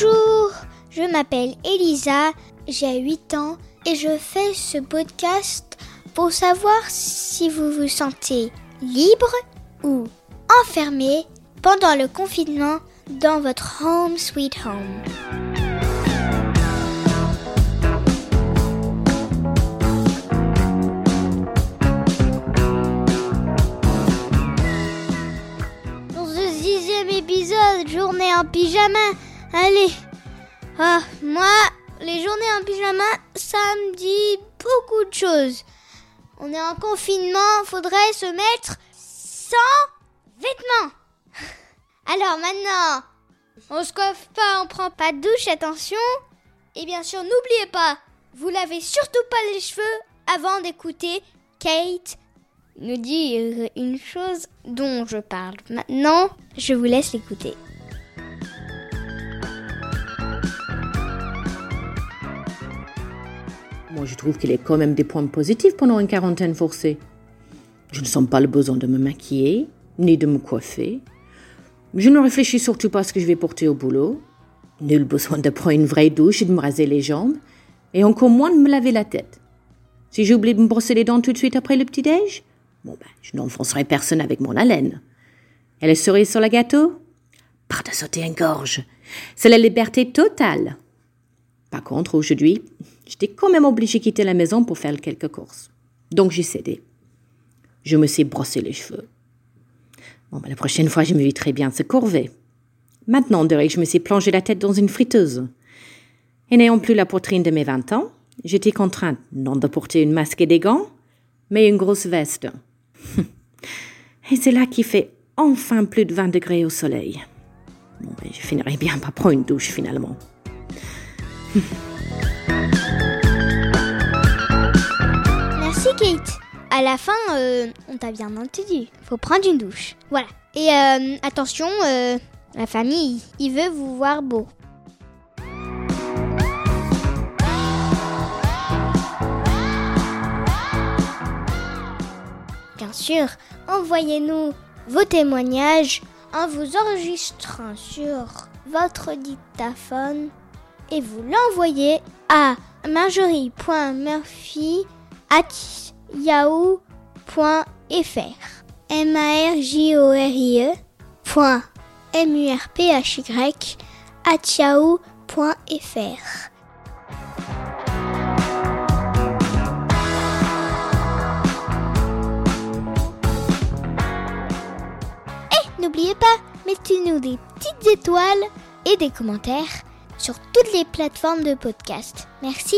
Bonjour, je m'appelle Elisa, j'ai 8 ans et je fais ce podcast pour savoir si vous vous sentez libre ou enfermé pendant le confinement dans votre home sweet home. Dans ce sixième épisode, journée en pyjama, allez. Ah, moi, les journées en pyjama, ça me dit beaucoup de choses. On est en confinement, faudrait se mettre sans vêtements. Alors maintenant, on se coiffe pas, on prend pas de douche, attention. Et bien sûr, n'oubliez pas, vous lavez surtout pas les cheveux avant d'écouter Kate nous dire une chose dont je parle. Maintenant, je vous laisse l'écouter. Moi, je trouve qu'il y a quand même des points positifs pendant une quarantaine forcée. Je ne sens pas le besoin de me maquiller, ni de me coiffer. Je ne réfléchis surtout pas à ce que je vais porter au boulot. Nul besoin de prendre une vraie douche et de me raser les jambes, et encore moins de me laver la tête. Si j'oublie de me brosser les dents tout de suite après le petit-déj, bon ben, je n'enfoncerai personne avec mon haleine. Et les cerises sur le gâteau? Pas de sauter une gorge. C'est la liberté totale. Par contre, aujourd'hui, j'étais quand même obligée de quitter la maison pour faire quelques courses. Donc j'ai cédé. Je me suis brossé les cheveux. Bon, ben, la prochaine fois, je me très bien se courver. Maintenant, que je me suis plongé la tête dans une friteuse. Et n'ayant plus la poitrine de mes 20 ans, j'étais contrainte non de porter une masque et des gants, mais une grosse veste. et c'est là qu'il fait enfin plus de 20 degrés au soleil. Bon, ben, je finirai bien par prendre une douche finalement. Merci Kate. À la fin, euh, on t'a bien entendu. Faut prendre une douche. Voilà. Et euh, attention, euh, la famille, il veut vous voir beau. Bien sûr, envoyez-nous vos témoignages en vous enregistrant sur votre dictaphone et vous l'envoyez à marjorie.murphy@yahoo.fr. M A R J O R I E point M U R P H Y at yahoo.fr. N'oubliez pas, mettez-nous des petites étoiles et des commentaires sur toutes les plateformes de podcast. Merci.